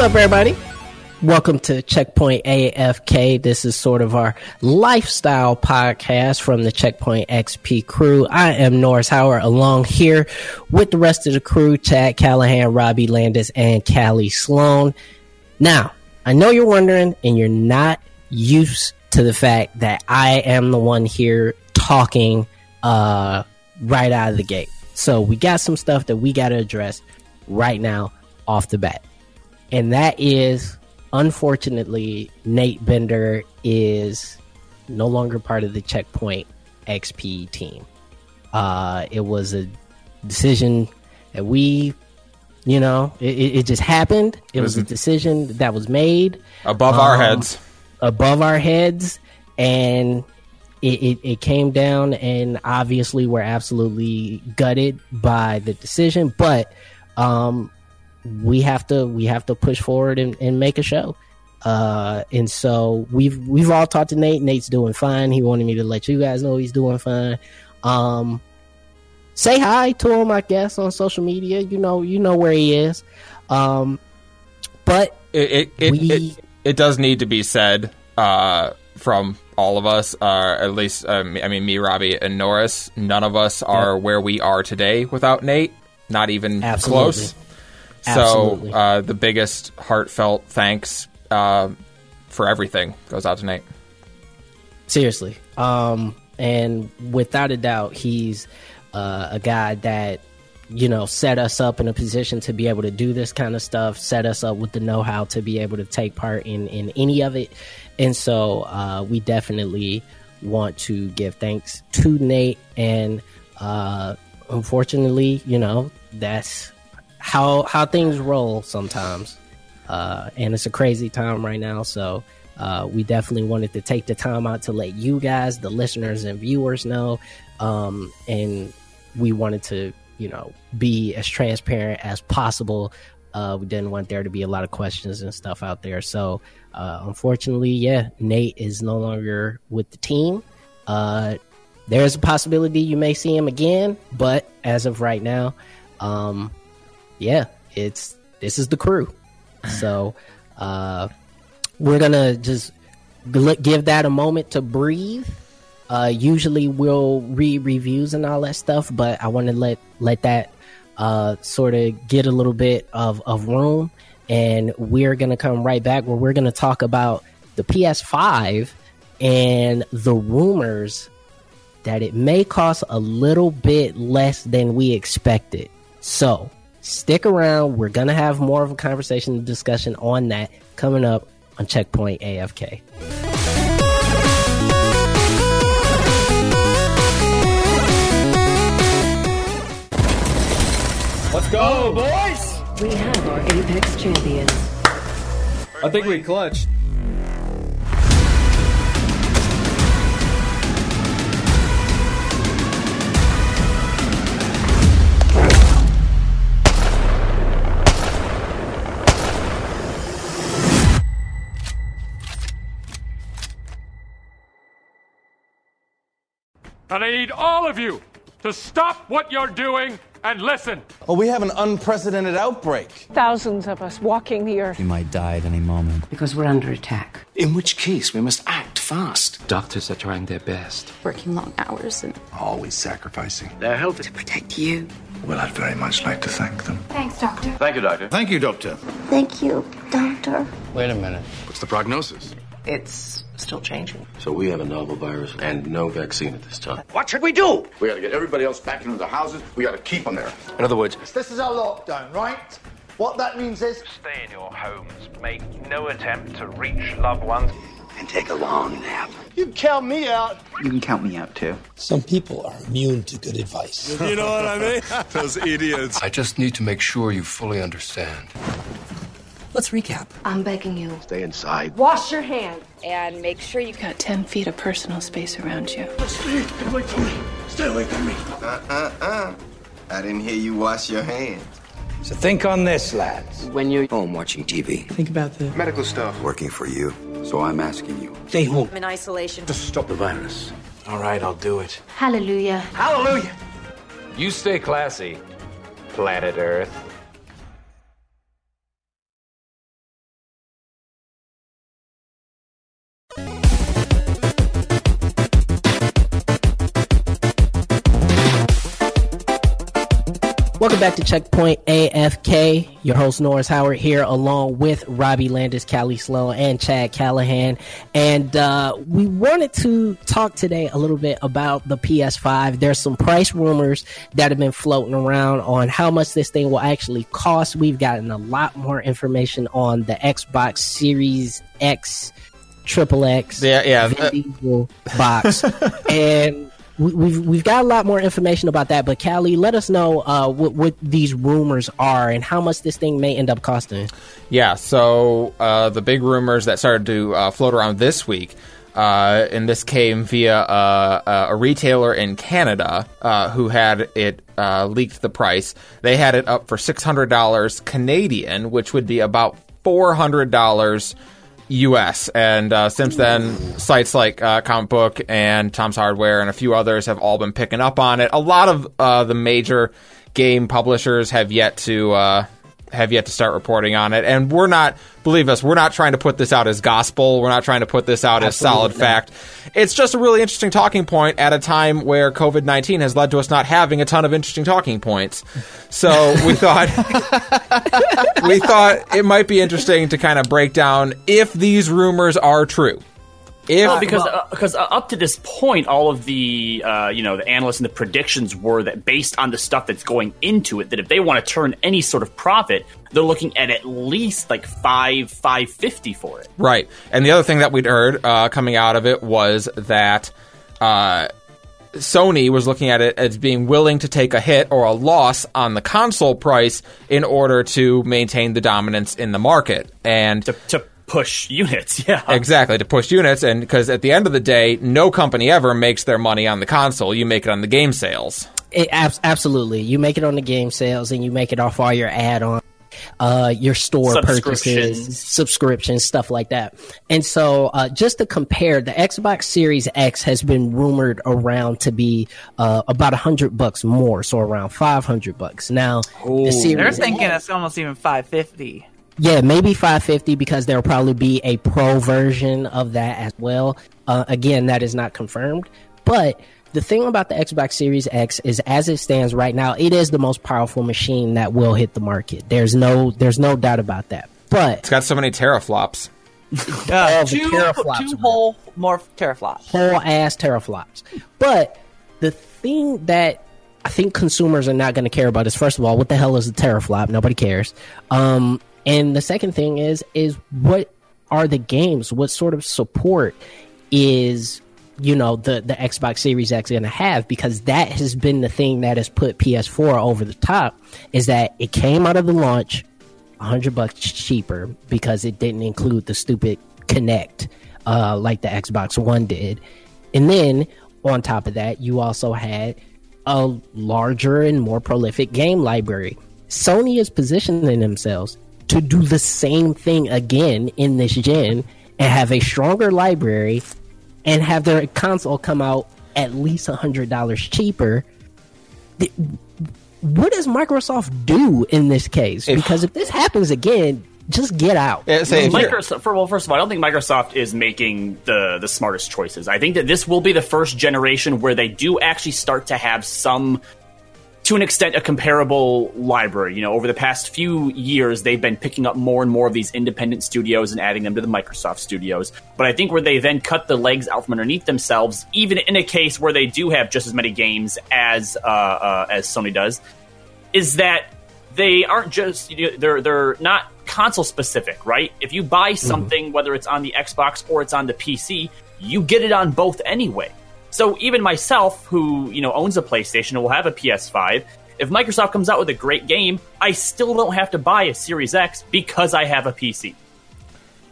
What's up, everybody? Welcome to Checkpoint AFK. This is sort of our lifestyle podcast from the Checkpoint XP crew. I am Norris Howard along here with the rest of the crew, Chad Callahan, Robbie Landis, and Callie Sloan. Now, I know you're wondering and you're not used to the fact that I am the one here talking uh, right out of the gate. So we got some stuff that we got to address right now off the bat. And that is, unfortunately, Nate Bender is no longer part of the Checkpoint XP team. Uh, it was a decision that we, you know, it, it just happened. It was a decision that was made above our Um, heads. above our heads and it, it, it came down and obviously we're absolutely gutted by the decision but um we have to we have to push forward and, and make a show uh and so we've we've all talked to nate nate's doing fine he wanted me to let you guys know he's doing fine um say hi to him i guess on social media you know you know where he is um but It it it, we- it, it does need to be said uh, from all of us, uh, at least um, I mean me, Robbie, and Norris. None of us are where we are today without Nate. Not even Absolutely. close. Absolutely. So uh, the biggest heartfelt thanks uh, for everything goes out to Nate. seriously um and without a doubt he's uh, a guy that you know set us up in a position to be able to do this kind of stuff set us up with the know-how to be able to take part in in any of it and so uh, we definitely want to give thanks to nate and uh unfortunately you know that's how how things roll sometimes uh, and it's a crazy time right now. So uh, we definitely wanted to take the time out to let you guys, the listeners and viewers, know, um, and we wanted to, you know, be as transparent as possible. Uh, we didn't want there to be a lot of questions and stuff out there. So uh, unfortunately, yeah, Nate is no longer with the team. Uh, there's a possibility you may see him again, but as of right now, um, yeah, it's this is the crew. So uh, we're gonna just give that a moment to breathe. Uh, usually we'll read reviews and all that stuff, but I want to let let that uh, sort of get a little bit of, of room, and we're gonna come right back where we're gonna talk about the PS5 and the rumors that it may cost a little bit less than we expected. So stick around. We're going to have more of a conversation and discussion on that coming up on Checkpoint AFK. Let's go, boys! We have our Apex champions. I think we clutched. And I need all of you to stop what you're doing and listen. Well, we have an unprecedented outbreak. Thousands of us walking the earth. We might die at any moment. Because we're under attack. In which case, we must act fast. Doctors are trying their best. working long hours and Always sacrificing. Their health. to protect you. Well, I'd very much like to thank them. Thanks, Doctor. Thank you, Doctor. Thank you, Doctor. Thank you, Doctor. Wait a minute. What's the prognosis? It's still changing. So we have a novel virus and no vaccine at this time. What should we do? We gotta get everybody else back into their houses. We gotta keep them there. In other words, This is our lockdown, right? What that means is Stay in your homes. Make no attempt to reach loved ones. and take a long nap. you can count me out. You can count me out too. Some people are immune to good advice. You know what I mean? Those idiots. I just need to make sure you fully understand. Let's recap. I'm begging you. Stay inside. Wash your hands. And make sure you've Got 10 feet of personal space around you. Stay away from me. Stay away from me. Uh-uh-uh. I didn't hear you wash your hands. So think on this, lads. When you're home watching TV, Think about the Medical stuff. Working for you. So I'm asking you. stay home. I'm in isolation. just stop the virus. All right, I'll do it. Hallelujah. Hallelujah. You stay classy, planet Earth. Back to Checkpoint AFK. Your host Norris Howard here, along with Robbie Landis, Callie Sloan, and Chad Callahan. And uh, we wanted to talk today a little bit about the PS5. There's some price rumors that have been floating around on how much this thing will actually cost. We've gotten a lot more information on the Xbox Series X, Triple X, Yeah, yeah. Box, and we- we've we've got a lot more information about that. But Callie, let us know uh, what, what these rumors are and how much this thing may end up costing. Yeah, so uh, the big rumors that started to uh, float around this week, uh, and this came via uh, uh, a retailer in Canada uh, who had it uh, leaked the price. They had it up for $600 Canadian, which would be about $400 US. And uh, since then, sites like uh, Comic Book and Tom's Hardware and a few others have all been picking up on it. A lot of uh, the major game publishers have yet to uh, have yet to start reporting on it. And we're not, believe us, we're not trying to put this out as gospel. We're not trying to put this out as solid not. fact. It's just a really interesting talking point at a time where COVID 19 has led to us not having a ton of interesting talking points. So we thought we thought it might be interesting to kind of break down if these rumors are true. If Well, because uh, because uh, up to this point, all of the uh, you know the analysts and the predictions were that based on the stuff that's going into it, that if they want to turn any sort of profit, they're looking at at least like five five fifty for it. Right. And the other thing that we'd heard uh, coming out of it was that uh, Sony was looking at it as being willing to take a hit or a loss on the console price in order to maintain the dominance in the market. And to, to push units, yeah. Exactly, to push units. And because at the end of the day, no company ever makes their money on the console, you make it on the game sales. It, abs- absolutely, you make it on the game sales and you make it off all your add-on. Uh, your store purchases, Subscriptions. subscriptions, stuff like that. And so, uh, just to compare, the Xbox Series X has been rumored around to be uh, about a hundred bucks more, so around five hundred bucks. Now, the They're thinking X- it's almost even 550. Yeah, maybe 550 because there'll probably be a pro version of that as well. Uh, again, that is not confirmed. But the thing about the Xbox Series X is, as it stands right now, it is the most powerful machine that will hit the market. There's no, there's no doubt about that. But It's got so many teraflops. Uh, All two, teraflops two whole more teraflops. whole ass teraflops. But the thing that I think consumers are not going to care about is first of all, what the hell is a teraflop? Nobody cares. Um, and the second thing is is what are the games? What sort of support is you know the the Xbox Series X going to have? Because that has been the thing that has put PS4 over the top. Is that it came out of the launch hundred bucks cheaper because it didn't include the stupid Kinect uh, like the Xbox One did, and then on top of that, you also had a larger and more prolific game library. Sony is positioning themselves to do the same thing again in this gen and have a stronger library and have their console come out at least a hundred dollars cheaper. Th- What does Microsoft do in this case? because if this happens again, just get out. Microsoft, for, well, first of all, I don't think Microsoft is making the the smartest choices. I think that this will be the first generation where they do actually start to have some, to an extent, a comparable library. You know, over the past few years, they've been picking up more and more of these independent studios and adding them to the Microsoft studios. But I think where they then cut the legs out from underneath themselves, even in a case where they do have just as many games as uh, uh, as Sony does, is that they aren't just you know, they're they're not console specific, right? If you buy something, whether it's on the Xbox or it's on the PC, you get it on both anyway. So even myself, who you know owns a PlayStation and will have a PS5, if Microsoft comes out with a great game, I still don't have to buy a Series X because I have a PC.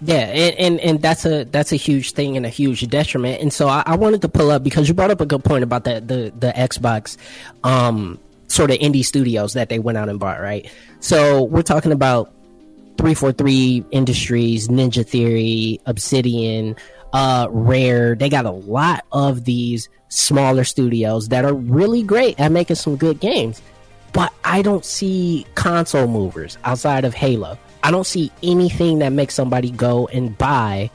Yeah, and, and, and that's a that's a huge thing and a huge detriment. And so I, I wanted to pull up because you brought up a good point about the the, the Xbox um, sort of indie studios that they went out and bought, right? So we're talking about three four three Industries, Ninja Theory, Obsidian, uh, Rare. They got a lot of these smaller studios that are really great at making some good games. But I don't see console movers outside of Halo. I don't see anything that makes somebody go and buy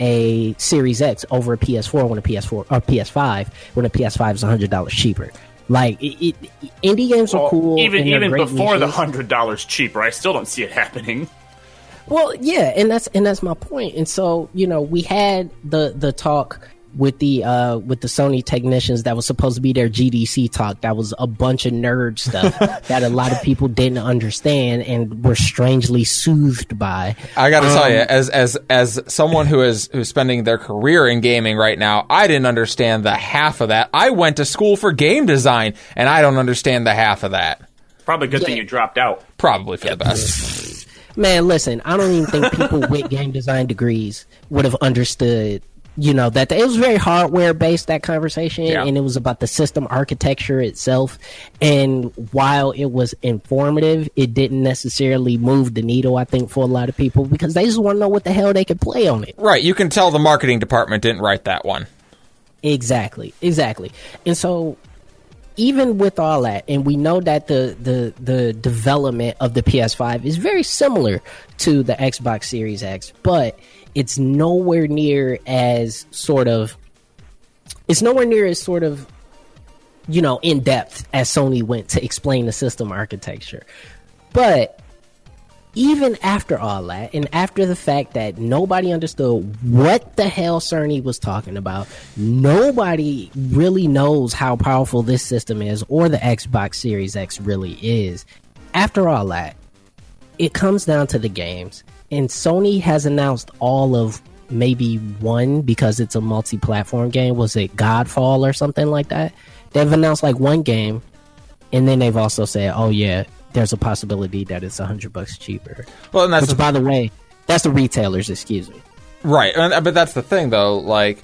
a Series X over a PS4 when a PS4 or PS5 when a PS5 is hundred dollars cheaper. Like it, it, indie games are cool. even even before the hundred dollars cheaper, I still don't see it happening. Well, yeah, and that's and that's my point. And so, you know, we had the the talk with the uh with the Sony technicians that was supposed to be their GDC talk. That was a bunch of nerd stuff that a lot of people didn't understand and were strangely soothed by. I got to tell Um, you, as as as someone who is who's spending their career in gaming right now, I didn't understand the half of that. I went to school for game design, and I don't understand the half of that. Probably a good thing you dropped out. Probably for the best. Man, listen, I don't even think people with game design degrees would have understood. You know that it was very hardware based that conversation, Yeah. and it was about the system architecture itself. And while it was informative, it didn't necessarily move the needle. I think for a lot of people because they just want to know what the hell they could play on it. Right, you can tell the marketing department didn't write that one. Exactly, exactly. And so even with all that, and we know that the the the development of the PS5 is very similar to the Xbox Series X, but it's nowhere near as sort of it's nowhere near as sort of you know in depth as Sony went to explain the system architecture. But even after all that, and after the fact that nobody understood what the hell Cerny was talking about, nobody really knows how powerful this system is or the Xbox Series X really is. After all that, it comes down to the games, and Sony has announced all of maybe one because it's a multi platform game. Was it Godfall or something like that? They've announced like one game, and then they've also said, oh, yeah, there's a possibility that it's a hundred bucks cheaper. Well, and that's Which, by the way, that's the retailers. Excuse me. Right, and, uh, but that's the thing, though. Like,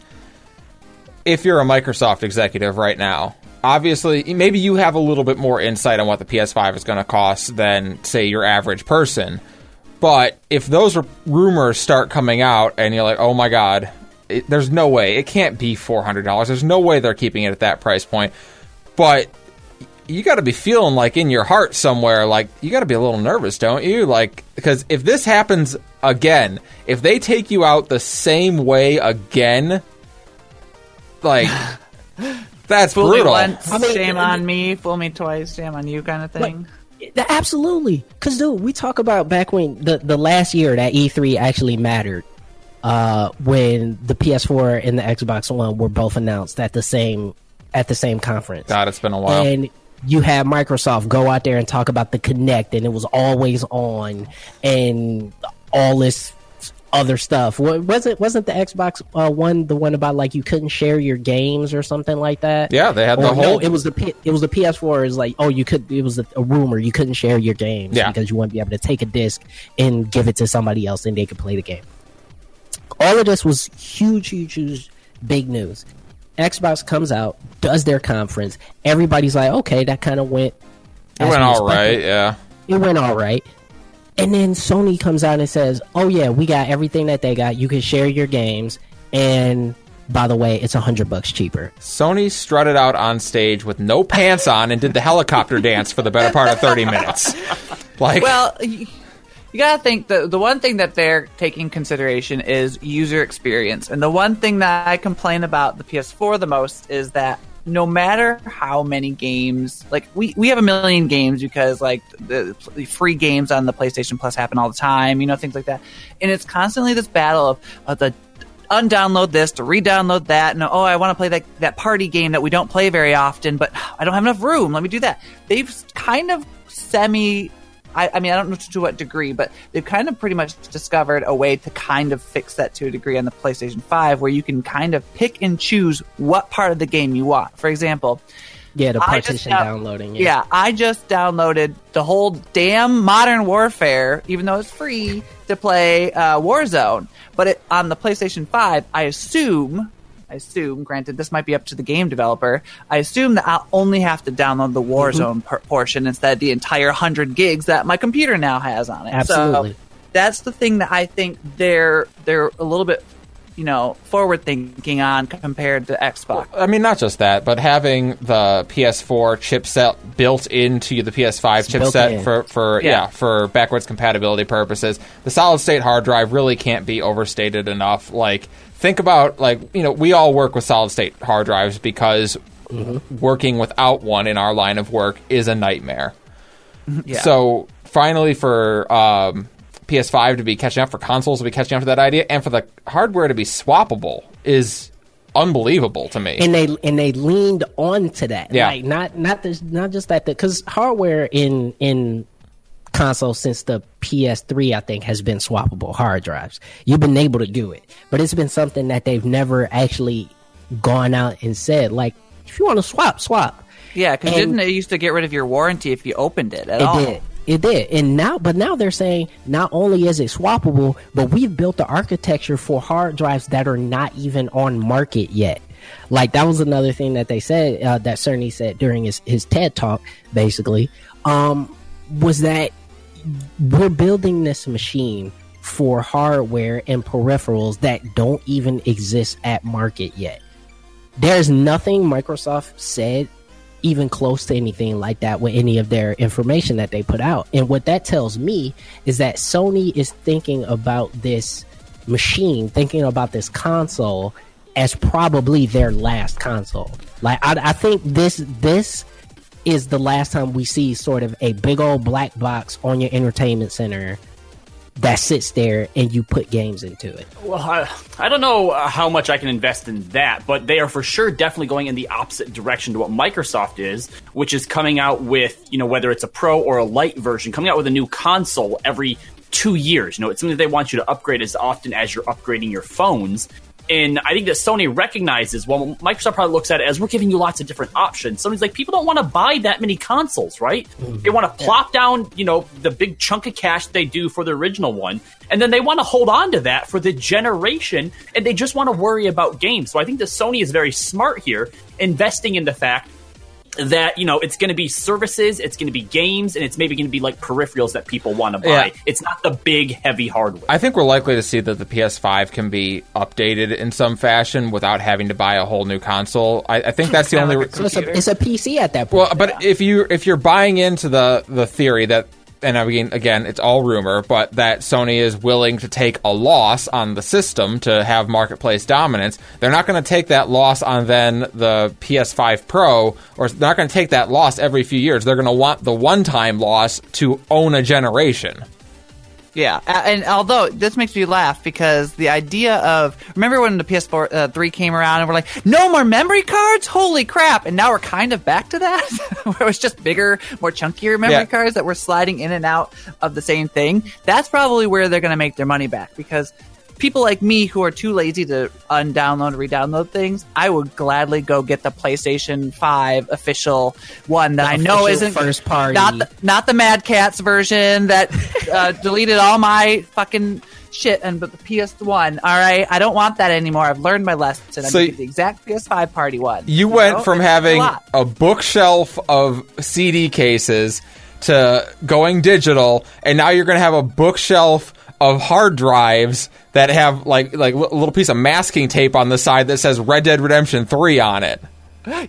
if you're a Microsoft executive right now, obviously, maybe you have a little bit more insight on what the PS5 is going to cost than, say, your average person. But if those r- rumors start coming out, and you're like, "Oh my god," it, there's no way it can't be four hundred dollars. There's no way they're keeping it at that price point. But you got to be feeling like in your heart somewhere, like you got to be a little nervous, don't you? Like because if this happens again, if they take you out the same way again, like that's Fool me brutal. once, I mean, shame I on me. Fool me twice, shame on you, kind of thing. Yeah, Absolutely, because dude, we talk about back when the the last year that E3 actually mattered, uh, when the PS4 and the Xbox One were both announced at the same at the same conference. God, it's been a while. And you had Microsoft go out there and talk about the Kinect, and it was always on, and all this other stuff. Wa- Wasn't wasn't the Xbox uh, one the one about like you couldn't share your games or something like that? Yeah, they had the Or no, whole- it was the P- it was the PS4. Is like oh you could it was a, a rumor you couldn't share your games Yeah. because you wouldn't be able to take a disc and give it to somebody else and they could play the game. All of this was huge, huge, huge, big news. Xbox comes out, does their conference. Everybody's like, okay, that kind of went. It went we all right, yeah. It went all right. And then Sony comes out and says, "Oh yeah, we got everything that they got. You can share your games, and by the way, it's a hundred bucks cheaper." Sony strutted out on stage with no pants on and did the helicopter dance for the better part of 30 minutes. Like, well, you, gotta think the the one thing that they're taking consideration is user experience, and the one thing that I complain about the PS4 the most is that no matter how many games, like we we have a million games because like the, the free games on the PlayStation Plus happen all the time, you know things like that, and it's constantly this battle of, of the undownload this to re-download that and oh i want to play that, that party game that we don't play very often but i don't have enough room. Let me do that. They've kind of semi I, I mean, I don't know to what degree, but they've kind of pretty much discovered a way to kind of fix that to a degree on the PlayStation 5 where you can kind of pick and choose what part of the game you want. For example, Yeah, the partition down- downloading. yeah, I just downloaded the whole damn Modern Warfare, even though it's free to play uh, Warzone. But it, on the PlayStation 5, I assume, I assume, granted, this might be up to the game developer, I assume that I'll only have to download the Warzone mm-hmm. por- portion instead of the entire 100 gigs that my computer now has on it. Absolutely. So that's the thing that I think they're they're a little bit, you know, forward thinking on compared to Xbox. I mean, not just that, but having the PS4 chipset built into the PS5 built chipset for, for yeah. Yeah. for backwards compatibility purposes. The solid state hard drive really can't be overstated enough. Like, think about like you know we all work with solid state hard drives because working without one in our line of work is a nightmare. Yeah. So finally, for um, PS5 to be catching up, for consoles to be catching up to that idea, and for the hardware to be swappable is unbelievable to me. and they and they leaned on to that. Yeah. Like not not this not just that because hardware in in console since the PS3 I think has been swappable hard drives. You've been able to do it, but it's been something that they've never actually gone out and said like if you want to swap, swap. Yeah, because didn't it used to get rid of your warranty if you opened it at It all? did. It did. And now, but now they're saying not only is it swappable, but we've built the architecture for hard drives that are not even on market yet. Like that was another thing that they said uh, that Cerny said during his, his TED talk, basically, um, was that we're building this machine for hardware and peripherals that don't even exist at market yet. There's nothing Microsoft said even close to anything like that with any of their information that they put out. And what that tells me is that Sony is thinking about this machine, thinking about this console as probably their last console. Like I, I think this this is the last time we see sort of a big old black box on your entertainment center that sits there and you put games into it. Well, I, I don't know how much I can invest in that, but they are for sure definitely going in the opposite direction to what Microsoft is, which is coming out with, you know, whether it's a pro or a light version, coming out with a new console every two years. You know, it's something they want you to upgrade as often as you're upgrading your phones. And I think that Sony recognizes, well, Microsoft probably looks at it as we're giving you lots of different options. Sony's like, people don't want to buy that many consoles, right? Mm-hmm. They want to plop down, you know, the big chunk of cash they do for the original one, and then they want to hold on to that for the generation, and they just want to worry about games. So I think that Sony is very smart here, investing in the fact that you know it's going to be services, it's going to be games, and it's maybe going to be like peripherals that people want to buy. Yeah. It's not the big heavy hardware. I think we're likely to see that the PS5 can be updated in some fashion without having to buy a whole new console. I, I think that's the only. So it's a, it's a PC at that point. Well, but if you if you're buying into the the theory that and I mean again it's all rumor, but that Sony is willing to take a loss on the system to have marketplace dominance, they're not going to take that loss on then the PS5 Pro or they're not going to take that loss every few years. They're going to want the one-time loss to own a generation. Yeah, and although this makes me laugh because the idea of remember when the PS4 uh, three came around and we're like, no more memory cards, holy crap! And now we're kind of back to that, where it was just bigger, more chunkier memory Yeah. cards that were sliding in and out of the same thing. That's probably where they're going to make their money back because people like me who are too lazy to undownload re-download things, I would gladly go get the PlayStation Five official one that The I know isn't first party. not the, not the Mad Catz version that uh, deleted all my fucking shit and but the PS1. All right, I don't want that anymore. I've learned my lesson. I'm So the exact PS5 party one. You went know? from It's having a a bookshelf of CD cases to going digital, and now you're going to have a bookshelf of hard drives that have like like a little piece of masking tape on the side that says Red Dead Redemption 3 on it.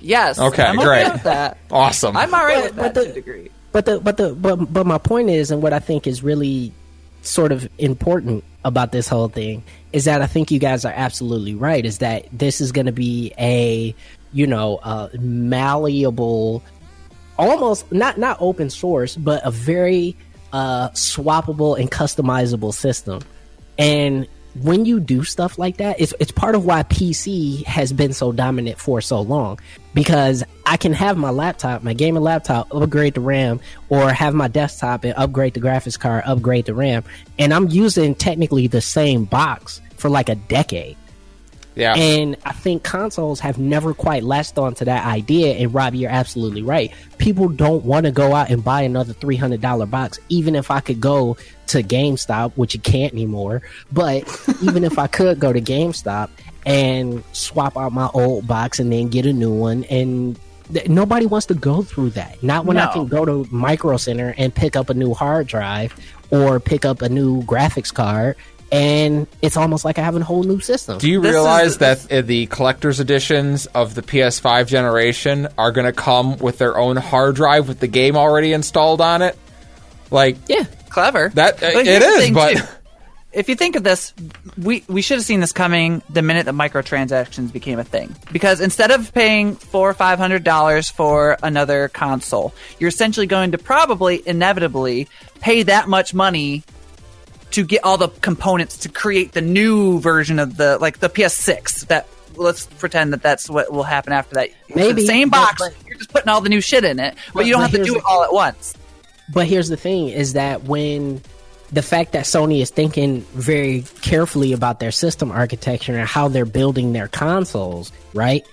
yes. Okay, I'm great. Okay with that. Awesome. I'm all right But- with but that the- to a degree. But the but the but but my point is, and what I think is really sort of important about this whole thing is that I think you guys are absolutely right. Is that this is going to be a you know uh, malleable, almost not not open source, but a very uh, swappable and customizable system. And when you do stuff like that, it's it's part of why PC has been so dominant for so long. Because I can have my laptop, my gaming laptop, upgrade the RAM, or have my desktop and upgrade the graphics card, upgrade the RAM, and I'm using technically the same box for like a decade. Yeah. And I think consoles have never quite latched on to that idea. And Robbie, you're absolutely right. People don't want to go out and buy another $300 box, even if I could go to GameStop, which you can't anymore. But even if I could go to GameStop and swap out my old box and then get a new one, and th- nobody wants to go through that. Not when I can go to Micro Center and pick up a new hard drive or pick up a new graphics card. And it's almost like I have a whole new system. Do you This is- realize that uh, the collector's editions of the PS5 generation are going to come with their own hard drive with the game already installed on it? Like Yeah. Clever. that, uh, But it here's the is, thing, but too. if you think of this, we we should have seen this coming the minute that microtransactions became a thing. Because instead of paying four or five hundred dollars for another console, you're essentially going to probably inevitably pay that much money to get all the components to create the new version of the like the PS6 that let's pretend that that's what will happen after that. Maybe, the same box. but- you're just putting all the new shit in it, but, But- you don't but have to do it all at once. But here's the thing: is that when the fact that Sony is thinking very carefully about their system architecture and how they're building their consoles, right?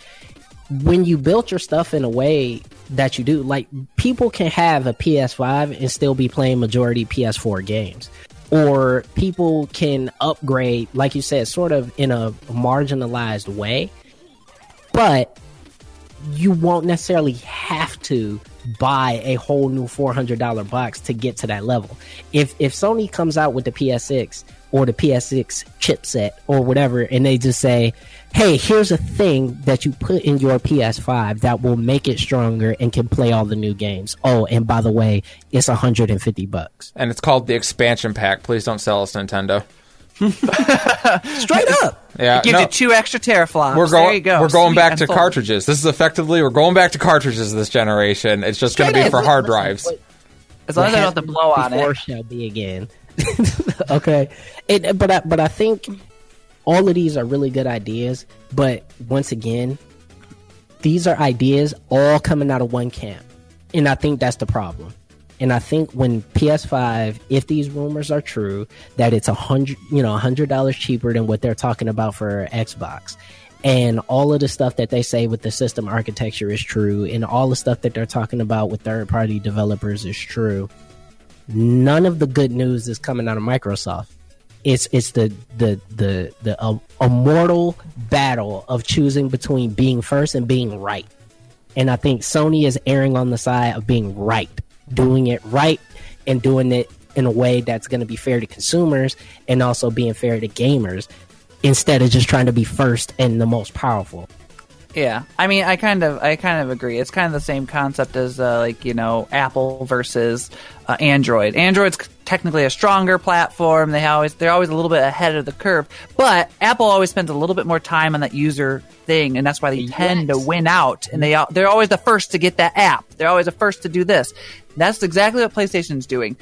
When you built your stuff in a way that you do, like people can have a PS5 and still be playing majority PS4 games. Or people can upgrade, like you said, sort of in a marginalized way. But you won't necessarily have to buy a whole new $400 box to get to that level. If if Sony comes out with the PS6 or the PS6 chipset or whatever and they just say, "Hey, here's a thing that you put in your PS5 that will make it stronger and can play all the new games." Oh, and by the way, it's 150 bucks. And it's called the expansion pack. Please don't sell us Nintendo. Straight up. Yeah, it gives no. you two extra teraflops. We're there going. you go. We're going Sweet back to full. cartridges. This is effectively we're going back to cartridges this generation. It's just going to be for hard Listen, drives. As long as I don't have to blow on before it. shall be again. okay, it, but I, but I think all of these are really good ideas. But once again, these are ideas all coming out of one camp, and I think that's the problem. And I think when PS5, if these rumors are true, that it's a hundred, you know, a hundred dollars cheaper than what they're talking about for Xbox, and all of the stuff that they say with the system architecture is true, and all the stuff that they're talking about with third party developers is true. None of the good news is coming out of Microsoft. It's it's the the the the uh, immortal battle of choosing between being first and being right. And I think Sony is erring on the side of being right, doing it right, and doing it in a way that's going to be fair to consumers and also being fair to gamers, instead of just trying to be first and the most powerful. Yeah, I mean, I kind of, I kind of agree. It's kind of the same concept as uh, like you know Apple versus uh, Android. Android's technically a stronger platform. They always, they're always a little bit ahead of the curve. But Apple always spends a little bit more time on that user thing, and that's why they tend to win out. And they, they're always the first to get that app. They're always the first to do this. That's exactly what PlayStation's doing.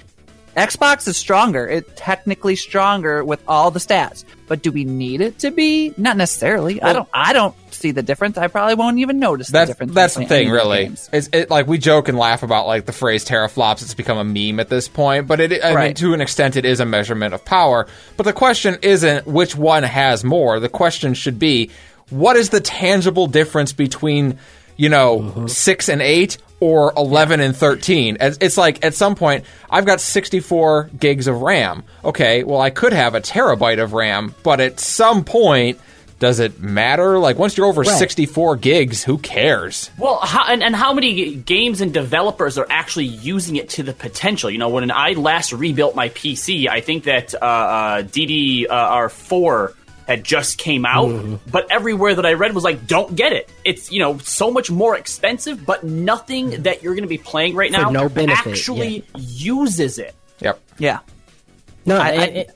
Xbox is stronger. It's technically stronger with all the stats. But do we need it to be? Not necessarily. I don't. I don't see the difference. I probably won't even notice the That's difference. that's the thing, really. games. It's it, like we joke and laugh about like the phrase teraflops. It's become a meme at this point, but it I mean to an extent it is a measurement of power. But the question isn't which one has more. The question should be what is the tangible difference between you know mm-hmm. six and eight or eleven and thirteen? It's it's like at some point I've got sixty four gigs of RAM. Okay, well I could have a terabyte of RAM, but at some point. Does it matter? Like once you're over Right. 64 gigs, who cares? Well, how, and, and how many games and developers are actually using it to the potential? You know, when I last rebuilt my PC, I think that uh, uh, DDR4 had just came out, Mm-hmm. but everywhere that I read was like, "Don't get it. It's you know so much more expensive, but nothing that you're going to be playing right For now no benefit, actually uses it." Yep. Yeah. No, I- and, I- and-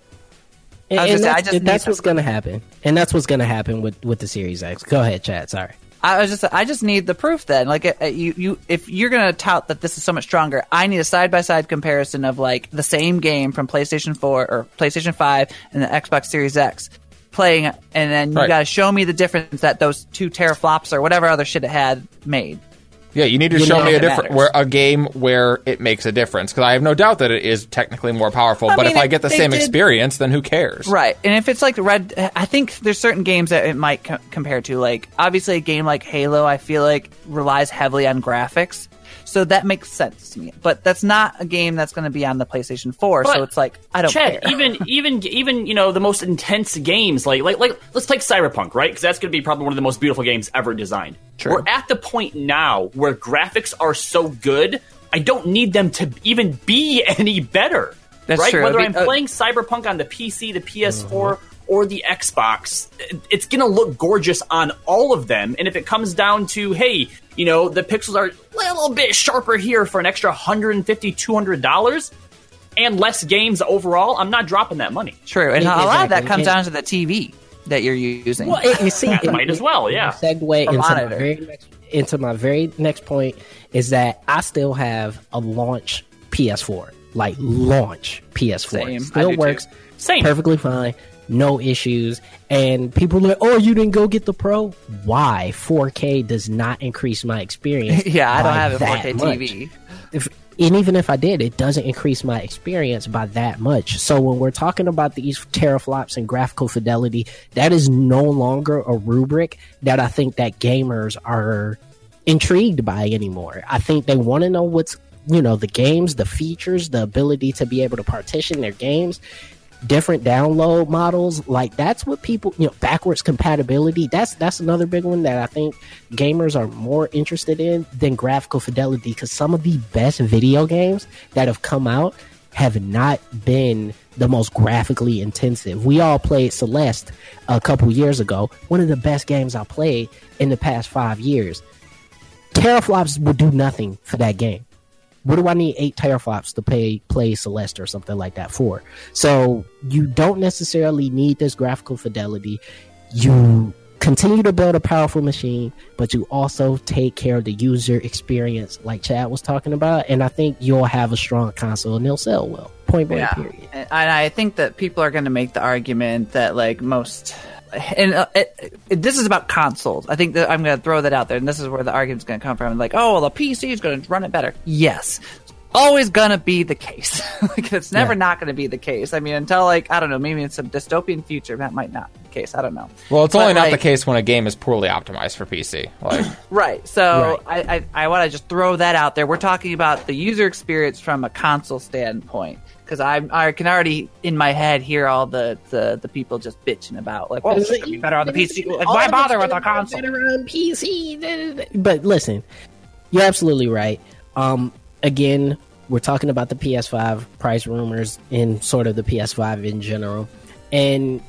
I was and gonna I that's, just that's what's going to happen, and that's what's going to happen with with the Series X. Go ahead, Chad. Sorry. I was just, I just need the proof. Then, like, uh, you, you, if you're gonna tout that this is so much stronger, I need a side by side comparison of like the same game from PlayStation 4 or PlayStation 5 and the Xbox Series X playing, and then you Right. got to show me the difference that those two teraflops or whatever other shit it had made. Yeah, you need to You show me a different where a game where it makes a difference because I have no doubt that it is technically more powerful. I but mean, if I get the same did- experience, then who cares? Right, and if it's like Red, I think there's certain games that it might co- compare to. Like, obviously, a game like Halo, I feel like relies heavily on graphics, so that makes sense to me. But that's not a game that's going to be on the PlayStation 4, so it's like I don't Chad, care. even even even you know the most intense games like like like let's take Cyberpunk, right? Because that's going to be probably one of the most beautiful games ever designed. True. We're at the point now where graphics are so good, I don't need them to even be any better. That's right? true. Whether I I'm uh, playing Cyberpunk on the PC, the PS4, or the Xbox, it's going to look gorgeous on all of them. And if it comes down to, hey, you know, the pixels are a little bit sharper here for an extra $150, $200, and less games overall, I'm not dropping that money. True, and a lot of that comes down to the TV that you're using. Well, it, you see, That it- might as well, yeah. Segue into my, very next, into my very next point is that I still have a launch PS4, like launch PS4, Same. I still do too. works Same. perfectly fine, no issues. And people are like, "Oh, you didn't go get the Pro? Why? 4K does not increase my experience. yeah, I don't have a that 4K much. TV. If, and even if I did, it doesn't increase my experience by that much. So when we're talking about these teraflops and graphical fidelity, that is no longer a rubric that I think that gamers are intrigued by anymore. I think they want to know what's you know the games, the features, the ability to be able to partition their games different download models. Like that's what people you know backwards compatibility that's that's another big one that i think gamers are more interested in than graphical fidelity because some of the best video games that have come out have not been the most graphically intensive. We all played celeste a couple years ago one of the best games i played in the past five years. Teraflops would do nothing for that game what do I need eight teraflops to play play Celeste or something like that for? So you don't necessarily need this graphical fidelity. You continue to build a powerful machine, but you also take care of the user experience, like Chad was talking about. And I think you'll have a strong console and they'll sell well. Point blank. Yeah. Period. And I think that people are going to make the argument that like most, and uh, it, it, this is about consoles. I think that I'm going to throw that out there, and this is where the argument's going to come from. Like, oh, well, the PC is going to run it better. Yes. Always gonna be the case. like it's never Yeah. not gonna be the case. I mean, until like I don't know, maybe in some dystopian future that might not be the case. I don't know. Well, it's But, only not the case when a game is poorly optimized for PC. Like, Right. So I, I, I want to just throw that out there. We're talking about the user experience from a console standpoint because I I can already in my head hear all the, the, the people just bitching about like, well, it's gonna be better on the PC. Like, why bother with a console? Better on PC. But listen, you're absolutely right. Um, again, we're talking about the PS5 price rumors and sort of the PS5 in general, and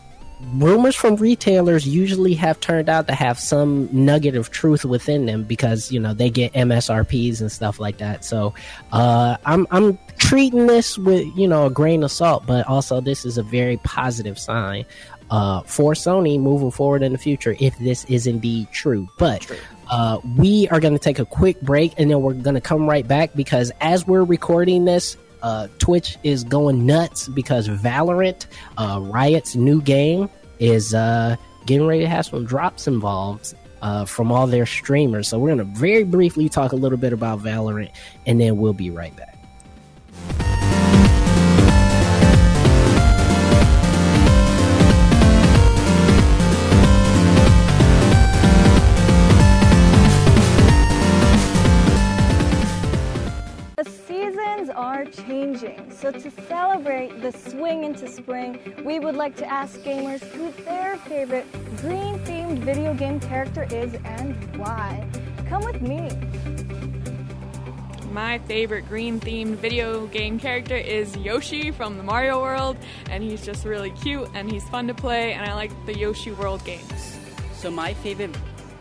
rumors from retailers usually have turned out to have some nugget of truth within them because you know they get MSRPs and stuff like that. So uh, I'm I'm treating this with you know a grain of salt, but also this is a very positive sign uh, for Sony moving forward in the future if this is indeed true. But uh, we are going to take a quick break and then we're going to come right back because as we're recording this. Uh, Twitch is going nuts because Valorant, uh, Riot's new game, is uh, getting ready to have some drops involved uh, from all their streamers. So we're going to very briefly talk a little bit about Valorant, and then we'll be right back. The seasons are changing, so to celebrate the swing into spring, we would like to ask gamers who their favorite green themed video game character is and why. Come with me. My favorite green themed video game character is Yoshi from the Mario World, and he's just really cute and he's fun to play, and I like the Yoshi World games. So my favorite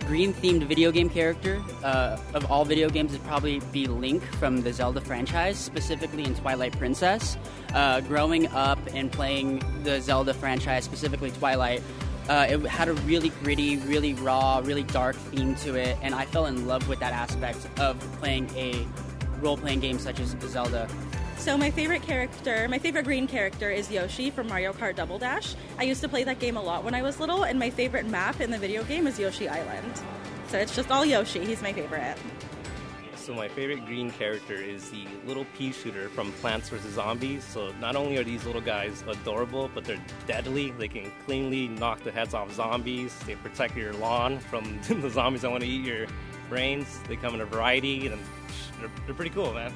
green themed video game character uh, of all video games would probably be Link from the Zelda franchise, specifically in Twilight Princess. Uh, growing up and playing the Zelda franchise, specifically Twilight, uh, it had a really gritty, really raw, really dark theme to it, and I fell in love with that aspect of playing a role playing games such as Zelda. So my favorite character, my favorite green character is Yoshi from Mario Kart Double Dash. I used to play that game a lot when I was little, and my favorite map in the video game is Yoshi Island. So it's just all Yoshi. He's my favorite. So my favorite green character is the little pea shooter from Plants vs. Zombies. So not only are these little guys adorable, but they're deadly. They can cleanly knock the heads off zombies. They protect your lawn from the zombies that want to eat your brains. They come in a variety, and they're, they're pretty cool, man.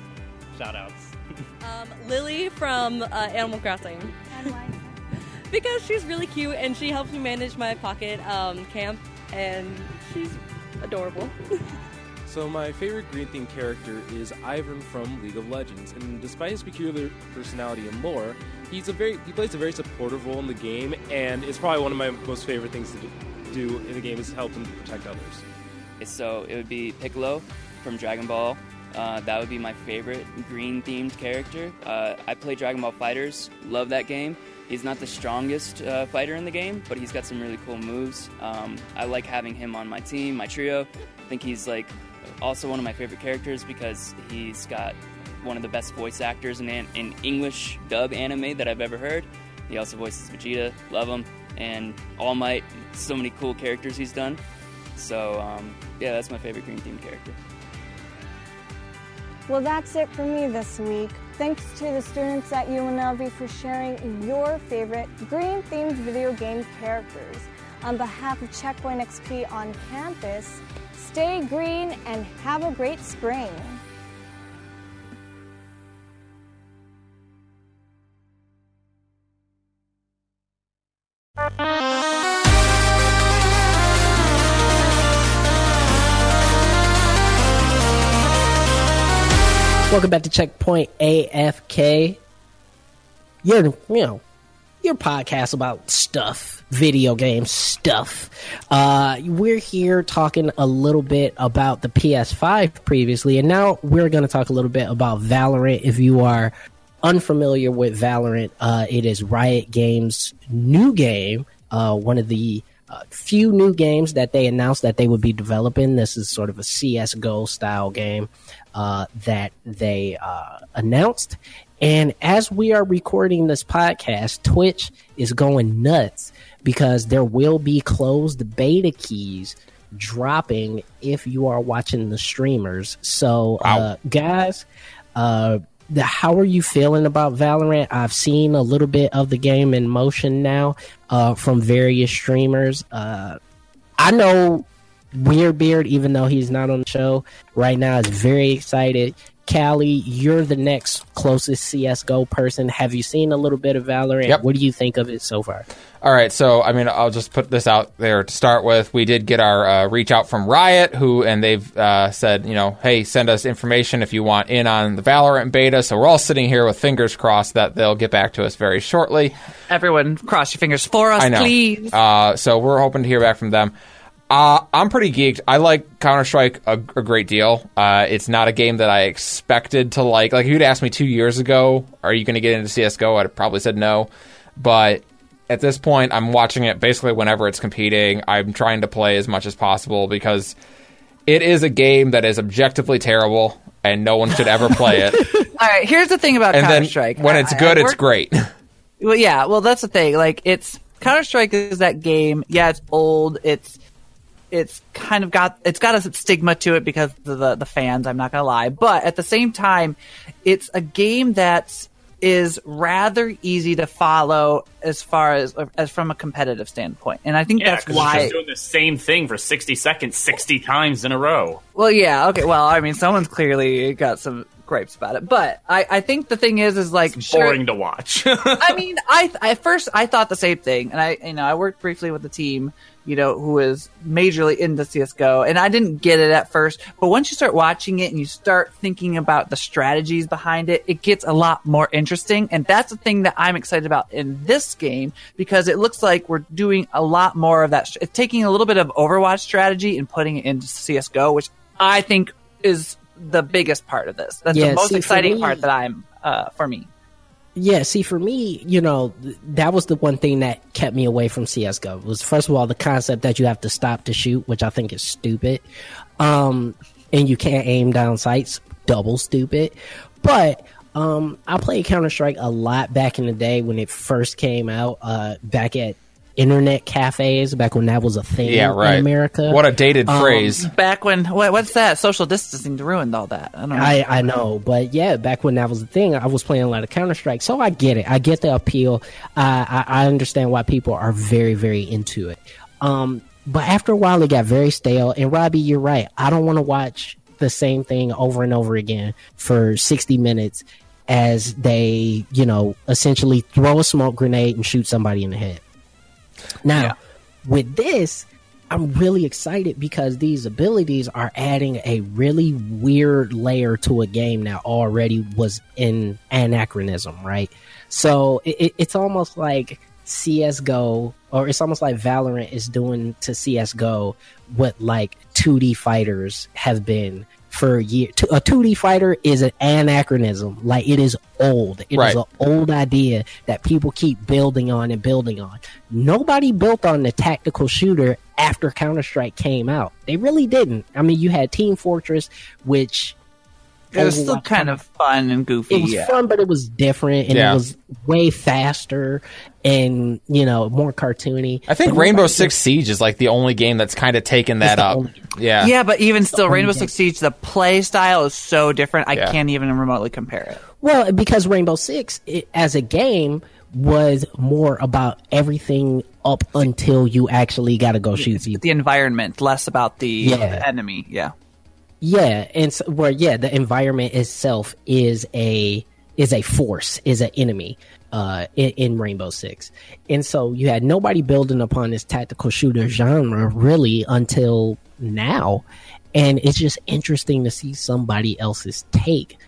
Shout outs. Um, Lily from uh, Animal Crossing. because she's really cute and she helps me manage my pocket um, camp, and she's adorable. So my favorite green themed character is Ivern from League of Legends, and despite his peculiar personality and lore, he's a very he plays a very supportive role in the game, and it's probably one of my most favorite things to do, do in the game is help him protect others. So it would be Piccolo from Dragon Ball. Uh, that would be my favorite green themed character. Uh, I play Dragon Ball FighterZ, love that game. He's not the strongest uh, fighter in the game, but he's got some really cool moves. Um, I like having him on my team, my trio. I think he's like also one of my favorite characters because he's got one of the best voice actors in, an- in English dub anime that I've ever heard. He also voices Vegeta, love him, and All Might. So many cool characters he's done. So um, yeah, that's my favorite green themed character. Well, that's it for me this week. Thanks to the students at UNLV for sharing your favorite green themed video game characters. On behalf of Checkpoint XP on campus, stay green and have a great spring. Welcome back to Checkpoint AFK. Your, you know, your podcast about stuff, video game stuff. Uh, we're here talking a little bit about the PS5 previously, and now we're going to talk a little bit about Valorant. If you are unfamiliar with Valorant, uh, it is Riot Games' new game, uh, one of the few new games that they announced that they would be developing. This is sort of a CSGO style game uh, that they uh, announced. And as we are recording this podcast, Twitch is going nuts because there will be closed beta keys dropping if you are watching the streamers. So, uh, guys, uh, the, how are you feeling about Valorant? I've seen a little bit of the game in motion now uh, from various streamers. Uh, I know Weird Beard, even though he's not on the show right now, is very excited. Callie, you're the next closest CSGO person. Have you seen a little bit of Valorant? Yep. What do you think of it so far? All right, so I mean, I'll just put this out there to start with. We did get our uh, reach out from Riot, who and they've uh, said, you know, hey, send us information if you want in on the Valorant beta. So we're all sitting here with fingers crossed that they'll get back to us very shortly. Everyone, cross your fingers for us, I know. please. Uh, so we're hoping to hear back from them. Uh, I'm pretty geeked. I like Counter Strike a, a great deal. Uh, it's not a game that I expected to like. Like, if you'd asked me two years ago, are you going to get into CSGO? I'd probably said no. But at this point, I'm watching it basically whenever it's competing. I'm trying to play as much as possible because it is a game that is objectively terrible and no one should ever play it. All right, here's the thing about and Counter Strike. when it's good, it's great. Well, yeah. Well, that's the thing. Like, it's Counter Strike is that game. Yeah, it's old. It's it's kind of got it's got a stigma to it because of the the fans. I'm not gonna lie, but at the same time, it's a game that is rather easy to follow as far as as from a competitive standpoint, and I think Yeah, that's why. just doing the same thing for 60 seconds, 60 times in a row. Well, yeah, okay. Well, I mean, someone's clearly got some gripes about it, but I, I think the thing is, is like sure- Boring to watch. I mean, I I first I thought the same thing, and I you know I worked briefly with the team, you know, who is majorly into CS:GO, and I didn't get it at first, but once you start watching it and you start thinking about the strategies behind it, it gets a lot more interesting, and that's the thing that I'm excited about in this game because it looks like we're doing a lot more of that. It's taking a little bit of Overwatch strategy and putting it into CS:GO, which I think is the biggest part of this. That's Yeah, the most see, exciting me- part that I'm uh, for me. Yeah, see, for me, you know, th- that was the one thing that kept me away from CS:GO. Was first of all the concept that you have to stop to shoot, which I think is stupid, um, and you can't aim down sights, double stupid. But um, I played Counter Strike a lot back in the day when it first came out, uh, back at internet cafes, back when that was a thing Yeah, right. in America. What a dated Um, phrase. Back when what, what's that? Social distancing ruined all that. I don't know. I, I know, but yeah, back when that was the thing, I was playing a lot of Counter Strike, so I get it. I get the appeal. I, I I understand why people are very very into it. Um, but after a while, it got very stale. And Robbie, you're right. I don't want to watch the same thing over and over again for 60 minutes as they, you know, essentially throw a smoke grenade and shoot somebody in the head. Now, with this, I'm really excited because these abilities are adding a really weird layer to a game that already was in anachronism, right? So it, it- it's almost like CSGO, or it's almost like Valorant is doing to CSGO what like 2D fighters have been for years. A 2D fighter is an anachronism. Like it is old. It is Right. an old idea that people keep building on and building on. Nobody built on the tactical shooter after Counter Strike came out. They really didn't. I mean, you had Team Fortress, which It was still kind of fun and goofy. it was yeah. fun, but it was different and Yeah. it was way faster and you know more cartoony. I think But Rainbow nobody Six Siege is like the only game that's kind of taken that up. only- Yeah. Yeah, but even still, Rainbow game. Six Siege, the play style is so different. I Yeah. can't even remotely compare it. Well, because Rainbow Six it, as a game was more about everything up until you actually got to go shoot people. The environment, less about the Yeah. enemy. Yeah. Yeah, and so, where yeah, the environment itself is a is a force, is an enemy uh, in, in Rainbow Six, and so you had nobody building upon this tactical shooter genre really until now, and it's just interesting to see somebody else's take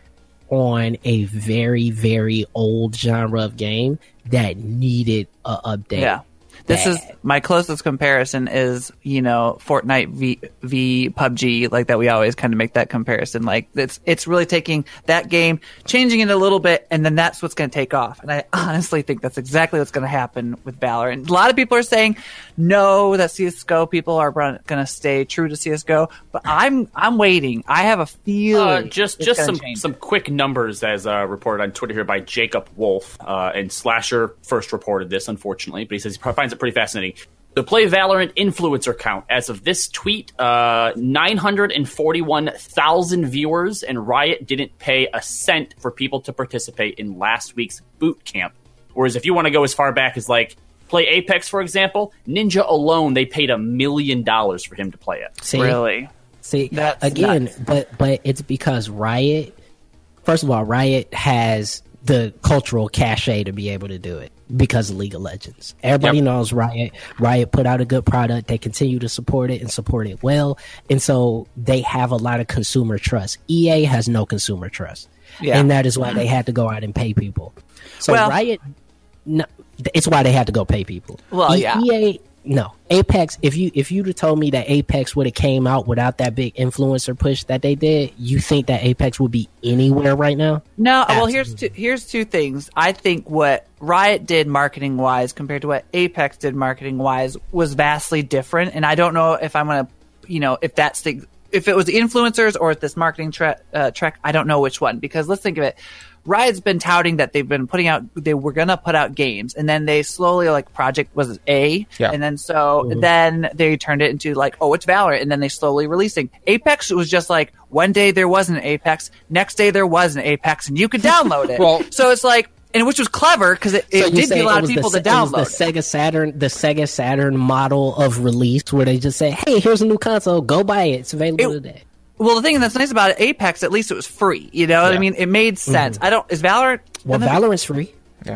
on a very very old genre of game that needed a update. Yeah. This Bad. is my closest comparison is, you know, Fortnite v, v PUBG, like that we always kind of make that comparison. Like it's it's really taking that game, changing it a little bit, and then that's what's gonna take off. And I honestly think that's exactly what's gonna happen with Valorant. A lot of people are saying no, that CSGO people are gonna stay true to CSGO, but I'm I'm waiting. I have a feeling Uh, just just gonna some change. some quick numbers as uh, reported on Twitter here by Jacob Wolf. Uh, and Slasher first reported this, unfortunately, but he says he probably finds it pretty fascinating. The Play Valorant influencer count as of this tweet, uh, 941,000 viewers, and Riot didn't pay a cent for people to participate in last week's boot camp. Whereas if you want to go as far back as like play Apex, for example, Ninja alone, they paid a million dollars for him to play it. See? really. See That's again, nuts. but but it's because Riot. First of all, Riot has the cultural cachet to be able to do it because of League of Legends. Everybody Yep. knows Riot. Riot put out a good product. They continue to support it and support it well, and so they have a lot of consumer trust. EA has no consumer trust, Yeah. and that is why they had to go out and pay people. So Well- Riot, no, it's why they had to go pay people. Well, E- yeah. EA no Apex. If you if you'd have told me that Apex would have came out without that big influencer push that they did, you think that Apex would be anywhere right now? No, well, here's two, here's two things. I think what Riot did marketing wise compared to what Apex did marketing wise was vastly different, and I don't know if I'm gonna, you know, if that's the if it was the influencers or if this marketing tre- uh, trek. I don't know which one because let's think of it. Riot's been touting that they've been putting out they were gonna put out games, and then they slowly like Project was A, Yeah. and then so mm-hmm. then they turned it into like oh it's Valorant, and then they slowly releasing Apex was just like one day there was an Apex, next day there was an Apex, and you could download it. Well- so it's like and which was clever because it, it So did get a lot of people the, to Se- it was download. the Sega Saturn, the Sega Saturn model of release, where they just say, "Hey, here's a new console. Go buy it. It's available It- today." Well, the thing that's nice about it, Apex, at least it was free. You know what I mean? It made mm-hmm. sense. I don't. Is Valorant? Well, gonna Valorant's free.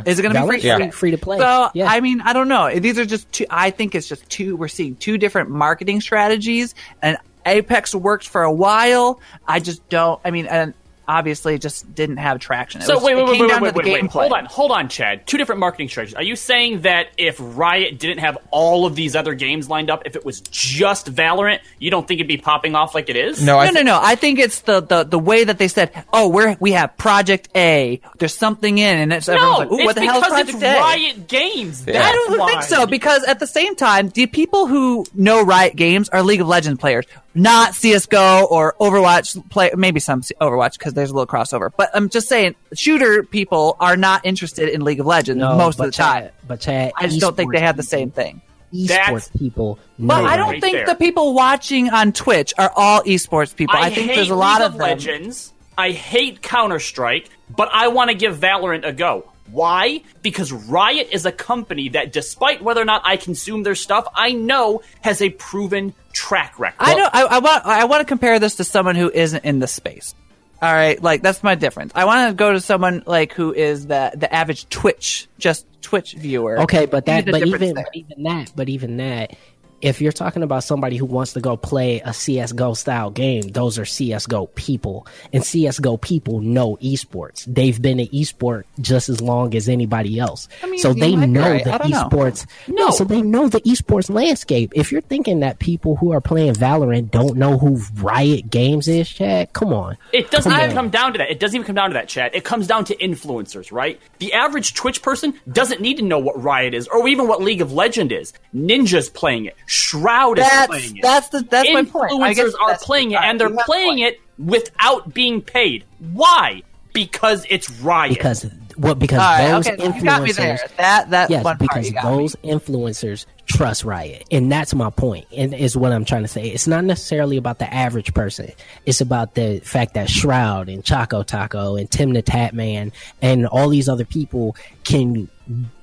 Is it going to be free? Yeah. free, free to play. So yeah. I mean, I don't know. These are just two. I think it's just two. We're seeing two different marketing strategies, and Apex worked for a while. I just don't. I mean, and obviously, it just didn't have traction. It So was- wait, wait, wait, came wait, down wait, to the wait, wait. Hold on, hold on, Chad. Two different marketing strategies. Are you saying that if Riot didn't have all of these other games lined up, if it was just Valorant, you don't think it'd be popping off like it is? No, I no, no, no. I think it's the, the, the way that they said, "Oh, we're we have Project A. There's something in," and it's everyone's No, like, Ooh, it's "What the hell is Project it's A?" Riot Games. Yeah. I don't why. think so because at the same time, the people who know Riot Games are League of Legends players, not CS:GO or Overwatch play. Maybe some Overwatch because there's a little crossover. But I'm just saying, shooter people are not interested in League of Legends No, most of the time. Chad- but Chad, I just don't think they have the same thing. Esports That's- people. But I don't right think there. the people watching on Twitch are all esports people. I, think there's a lot of of them. Legends. I hate Counter Strike, but I want to give Valorant a go. Why? Because Riot is a company that, despite whether or not I consume their stuff, I know has a proven track record. I don't. I, I want. I want to compare this to someone who isn't in the space. All right, like that's my difference. I want to go to someone like who is the the average Twitch, just Twitch viewer. Okay, but that, but even, there. but even that, but even that, if you're talking about somebody who wants to go play a CSGO style game, those are CSGO people. And CSGO people know esports. They've been in esport just as long as anybody else. I mean, so they know right. the I don't know. esports. No. so they know the esports landscape. If you're thinking that people who are playing Valorant don't know who Riot Games is, Chad, come on. It doesn't Come even on. come down to that. It doesn't even come down to that, Chad. It comes down to influencers, right? The average Twitch person doesn't need to know what Riot is or even what League of Legend is. Ninja's playing it. Shroud is That's- playing it. that's the- that's my point. Influencers are playing it, and they're you have a playing it without being paid. Why? Because it's Riot. Because what? Because All right, those okay, influencers. you got me there. That- that yes, one because you got me. those influencers trust Riot, and that's my point. And is what I'm trying to say. It's not necessarily about the average person. It's about the fact that Shroud and Choco Taco and TimTheTatman and all these other people can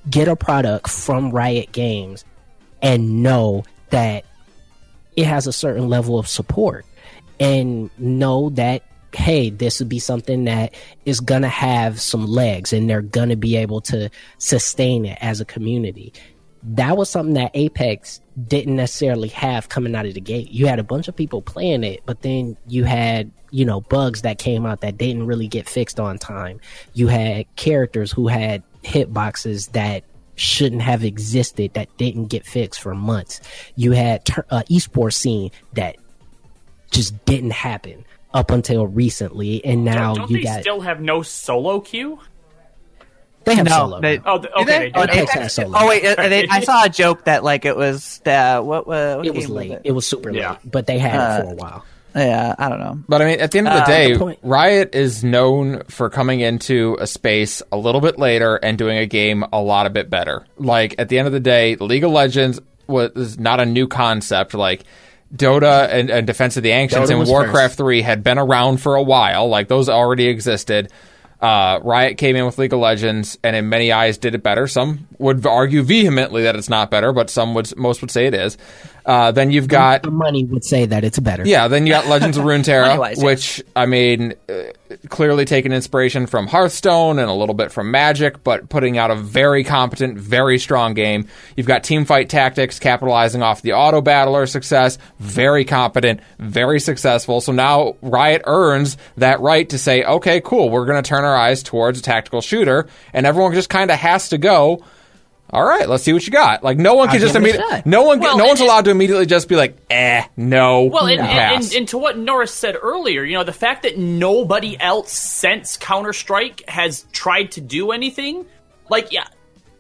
get a product from Riot Games and know that it has a certain level of support and know that hey this would be something that is gonna have some legs and they're gonna be able to sustain it as a community. That was something that apex didn't necessarily have coming out of the gate. You had a bunch of people playing it but then you had you know bugs that came out that didn't really get fixed on time. You had characters who had hitboxes that shouldn't have existed that didn't get fixed for months you had ter- uh, esports scene that just didn't happen up until recently, and now don't you they got still have no solo queue? they have No, solo. they- Oh, okay. they? They. Oh, Okay. Apex has solo. Oh wait, uh, they, I saw a joke that like it was uh, what, uh, what it was game late. it? It was super Yeah. late, but they had Uh, it for a while. Yeah, I don't know. But I mean, at the end of the Uh, day, the Riot is known for coming into a space a little bit later and doing a game a lot a bit better. Like at the end of the day, League of Legends was not a new concept. Like Dota and, and Defense of the Ancients Dota and Warcraft first. 3 had been around for a while. Like those already existed. Uh, Riot came in with League of Legends and in many eyes did it better. Some would argue vehemently that it's not better, but some would most would say it is. Uh, then you've got The money would say that it's better. yeah, then you got Legends of Runeterra, which I mean, uh, clearly taking inspiration from Hearthstone and a little bit from Magic, but putting out a very competent, very strong game. You've got Teamfight Tactics capitalizing off the auto battler success, very competent, very successful. So now Riot earns that right to say, okay, cool, we're going to turn our eyes towards a tactical shooter, and everyone just kind of has to go. All right, let's see what you got. Like no one I'll can just give it a immediately, no one, Well, no one's and- allowed to immediately just be like, eh, no, Well, and, and, pass. and, and to what Norris said earlier, you know, the fact that nobody else since Counter Strike has tried to do anything, like, yeah,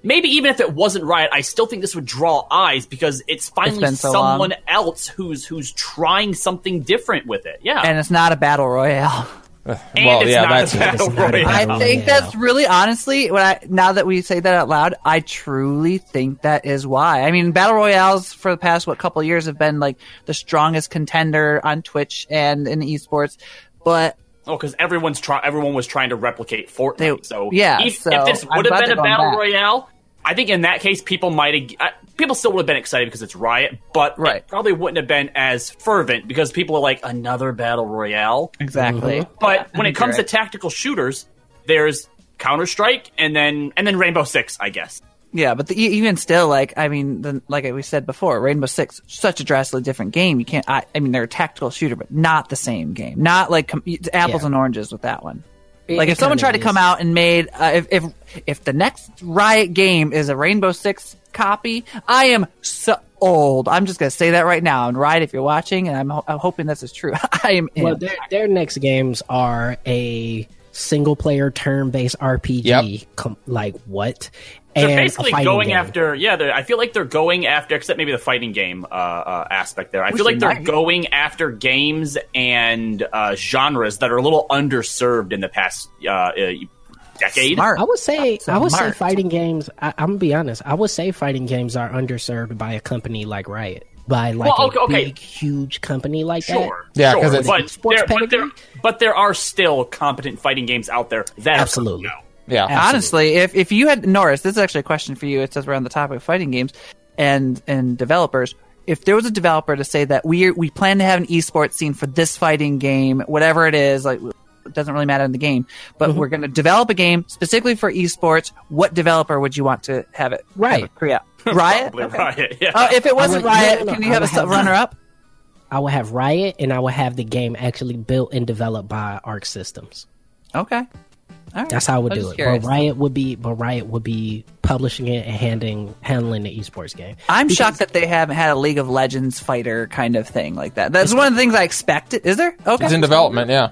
maybe even if it wasn't Riot, I still think this would draw eyes because it's finally been so someone long. else who's who's trying something different with it. Yeah, And it's not a battle royale. And well, it's yeah, not that's a battle It's not a royale. I think royale. that's really honestly when I now that we say that out loud, I truly think that is why. I mean, battle royales for the past what couple of years have been like the strongest contender on Twitch and in esports, but Oh, because everyone's try everyone was trying to replicate Fortnite. They- so yeah, if, so if this would have been a battle back. royale, I think in that case people might have uh, people still would have been excited because it's Riot, but Right. it probably wouldn't have been as fervent because people are like another battle royale. exactly. But when it comes you're to tactical shooters, there's Counter Strike and then and then Rainbow Six, I guess. Yeah, but the, e- even still, like I mean, the, like we said before, Rainbow Six, such a drastically different game. You can't. I, I mean, they're a tactical shooter, but not the same game. Not like com- apples Yeah. and oranges with that one. Like if someone tried to come out and made uh, if if if the next Riot game is a Rainbow Six copy, I am so old. I'm just gonna say that right now. And Riot, if you're watching, and I'm, ho- I'm hoping this is true, I am. In. Well, their their next games are a single player turn based RPG. Yep. Com- like what? They're and basically going game. after yeah. I feel like they're going after except maybe the fighting game uh, uh, aspect there. I Which feel like they they're might. going after games and uh, genres that are a little underserved in the past uh, uh, decade. Smart. I would say I would say fighting games. I, I'm gonna be honest. I would say fighting games are underserved by a company like Riot, by like Well, a okay, okay. big, huge company like Sure, Yeah, sure. 'cause it's- but, Sports there, but, there, but there are still competent fighting games out there that Absolutely. are yeah, And honestly, if if you had Norris, this is actually a question for you. It says we're on the topic of fighting games and and developers. If there was a developer to say that we we plan to have an esports scene for this fighting game, whatever it is, like It doesn't really matter in the game. But Mm-hmm. we're going to develop a game specifically for esports. What developer would you want to have it? Right. have it create? Riot. Probably Okay. Riot, yeah. Uh, if it wasn't would- Riot, no, no, can you I have a would have- runner up? I will have Riot, and I will have the game actually built and developed by Arc Systems. Okay. All right. That's how I would I'm do it. curious. But Riot would be, but Riot would be publishing it and handing handling the esports game. I'm shocked that they haven't had a League of Legends fighter kind of thing like that. That's one of the things I expected. Is there? Okay. It's in development, yeah.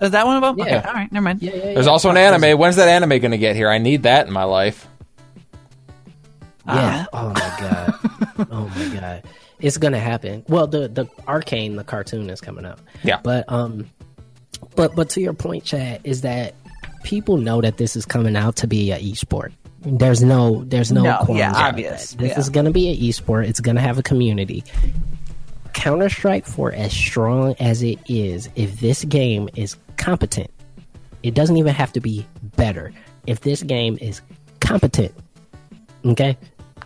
Is that one of them? Yeah. Okay. All right. Never mind. There's also an anime. When's that anime going to get here? I need that in my life. Yeah. Oh my god. oh my god. It's gonna happen. Well, the the Arcane, the cartoon is coming out. Yeah. But um, but but to your point, Chad, is that people know that this is coming out to be a esport. There's no there's no, No, yeah, obvious. This yeah. is gonna be an esport. It's gonna have a community. Counter Strike, for as strong as it is, if this game is competent, it doesn't even have to be better. If this game is competent, okay,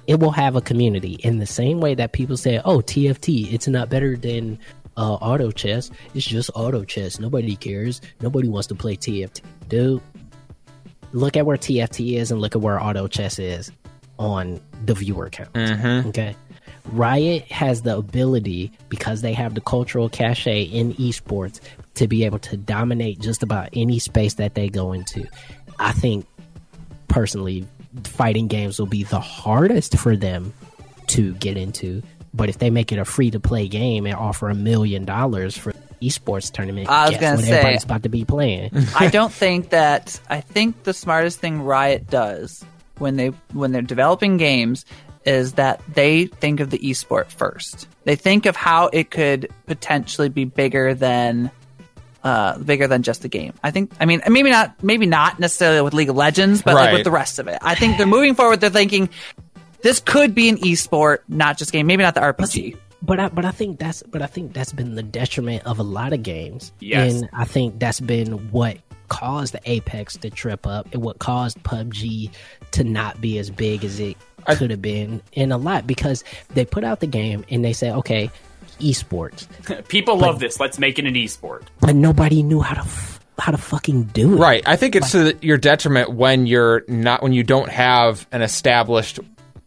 it will have a community in the same way that people say, "Oh, TFT, it's not better than uh, auto chess. It's just auto chess. Nobody cares. Nobody wants to play TFT." Dude, look at where TFT is and look at where auto chess is on the viewer count. Mhm. Okay. Riot has the ability because they have the cultural cachet in esports to be able to dominate just about any space that they go into. I think personally fighting games will be the hardest for them to get into, but if they make it a free to play game and offer a million dollars for esports tournament, I was gonna what say- everybody's about to be playing. I don't think that. I think the smartest thing Riot does when they when they're developing games is that they think of the esport first. They think of how it could potentially be bigger than uh, bigger than just the game. I think. I mean, maybe not. Maybe not necessarily with League of Legends, but like with the rest of it. I think they're moving forward. They're thinking this could be an esport, not just game. Maybe not the RPG. But I, but I think that's but I think that's been the detriment of a lot of games. Yes. And I think that's been what caused the Apex to trip up and what caused PUBG to not be as big as it could have been in a lot because they put out the game and they say, okay, esports, People love this. Let's make it an esport. but nobody knew how to f- how to fucking do it. Right. I think it's to your detriment when you're not when you don't have an established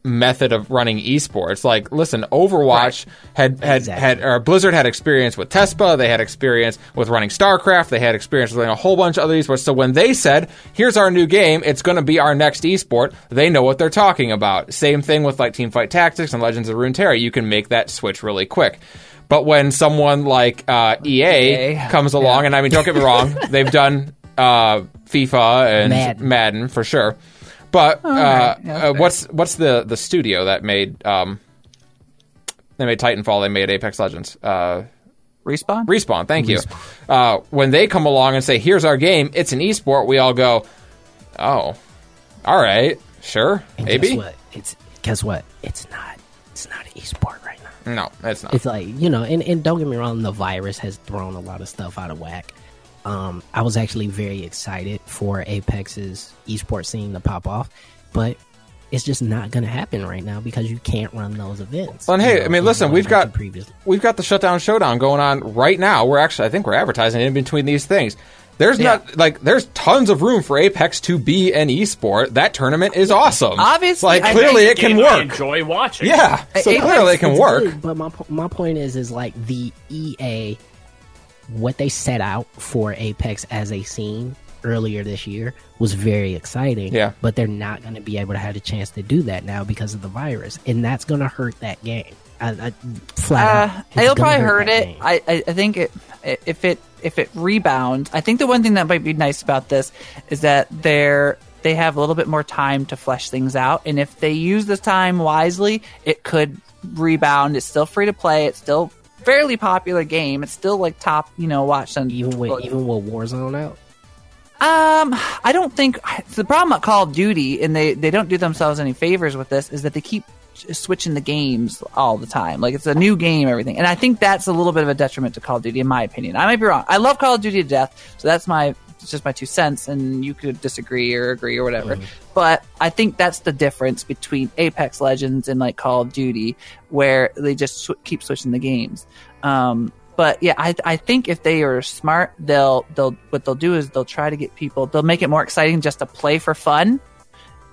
method of running esports. Like, listen, Overwatch had had had or Blizzard had experience with Tespa. They had experience with running StarCraft. They had experience with running a whole bunch of other esports. So when they said, "Here's our new game. It's going to be our next esport," they know what they're talking about. Same thing with like Teamfight Tactics and Legends of Runeterra. You can make that switch really quick. But when someone like uh, EA, EA, comes along, and I mean, don't get me wrong, they've done uh, FIFA and Madden. Madden. for sure. But Oh, uh, right. Yeah, uh, what's what's the the studio that made um, they made Titanfall? They made Apex Legends. Uh, Respawn. Respawn. Thank you. Uh, when they come along and say, "Here's our game. It's an esport," we all go, "Oh, all right, sure, And maybe." guess what? It's guess what? It's not. It's not an esport right now. No, it's not. It's like you know, and, and don't get me wrong, the virus has thrown a lot of stuff out of whack. Um, I was actually very excited for Apex's esports scene to pop off, but it's just not going to happen right now because you can't run those events. Well, and you hey, know, I mean, listen, we've got previously. we've got the shutdown showdown going on right now. We're actually, I think, we're advertising in between these things. There's not like there's tons of room for Apex to be an esport. That tournament is awesome. Obviously, like I clearly it can game I work. enjoy watching. Yeah, so Apex clearly it can work. good, but my my point is, is like the EA, what they set out for Apex as a scene earlier this year was very exciting. Yeah. but they're not going to be able to have a chance to do that now because of the virus, and that's going to hurt that game. I, I flat uh, out, it'll probably hurt that it. I, I I think it if it if it rebounds. I think the one thing that might be nice about this is that they're they have a little bit more time to flesh things out, and if they use this time wisely, it could rebound. It's still free to play. It's still fairly popular game. It's still like top, you know, watch on even with even with Warzone out. um, I don't think the problem at Call of Duty, and they they don't do themselves any favors with this, is that they keep switching the games all the time. Like it's a new game, everything, and I think that's a little bit of a detriment to Call of Duty, in my opinion. I might be wrong. I love Call of Duty to death, so that's my it's just my two cents, and you could disagree or agree or whatever. But I think that's the difference between Apex Legends and like Call of Duty, where they just sw- keep switching the games. Um, But yeah, I I think if they are smart, they'll they'll what they'll do is they'll try to get people. They'll make it more exciting just to play for fun,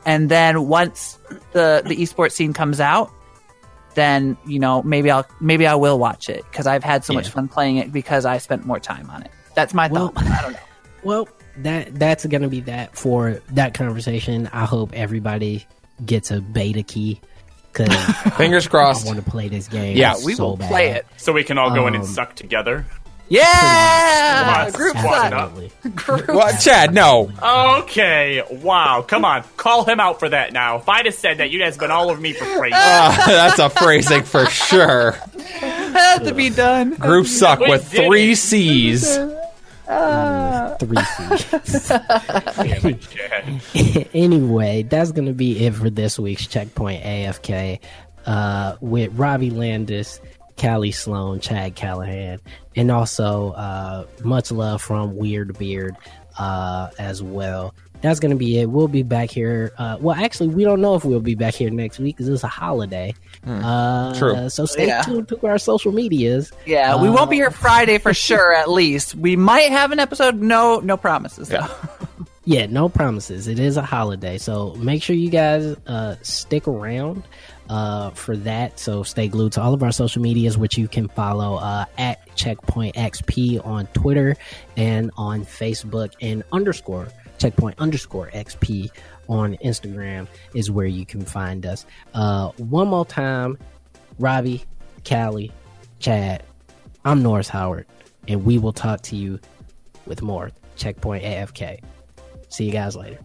and then once the the esports scene comes out, then you know maybe I'll maybe I will watch it because I've had so much fun playing it because I spent more time on it. That's my Well- thought. I don't know. Well, that that's gonna be that for that conversation. I hope everybody gets a beta key because Fingers crossed. I want to play this game. Yeah, we so will bad. play it. So we can all go in and Um, suck together. Yeah, Come on, group squad suck. up. What, Chad? No. Okay, wow, come on, call him out for that now. If I'd have said that, you'd have been all over me for crazy. Uh, that's a phrasing for sure. had to be done. Group suck We with three it. C's. Three it, Chad. anyway, that's gonna be it for this week's Checkpoint AFK uh, with Robbie Landis, Callie Sloan, Chad Callahan, and also uh, much love from Weird Beard uh, as well. That's gonna be it. We'll be back here. Uh, well, actually, we don't know if we'll be back here next week because it's a holiday. uh, true. So stay Yeah. tuned to our social medias. Yeah, we Uh, won't be here Friday for sure. At least we might have an episode. No, no promises though. Yeah, no promises. It is a holiday, so make sure you guys uh, stick around uh, for that. So stay glued to all of our social medias, which you can follow uh, at Checkpoint XP on Twitter and on Facebook, and underscore checkpoint underscore XP on Instagram is where you can find us. Uh, one more time, Robbie, Callie, Chad, I'm Norris Howard, and we will talk to you with more Checkpoint AFK. See you guys later.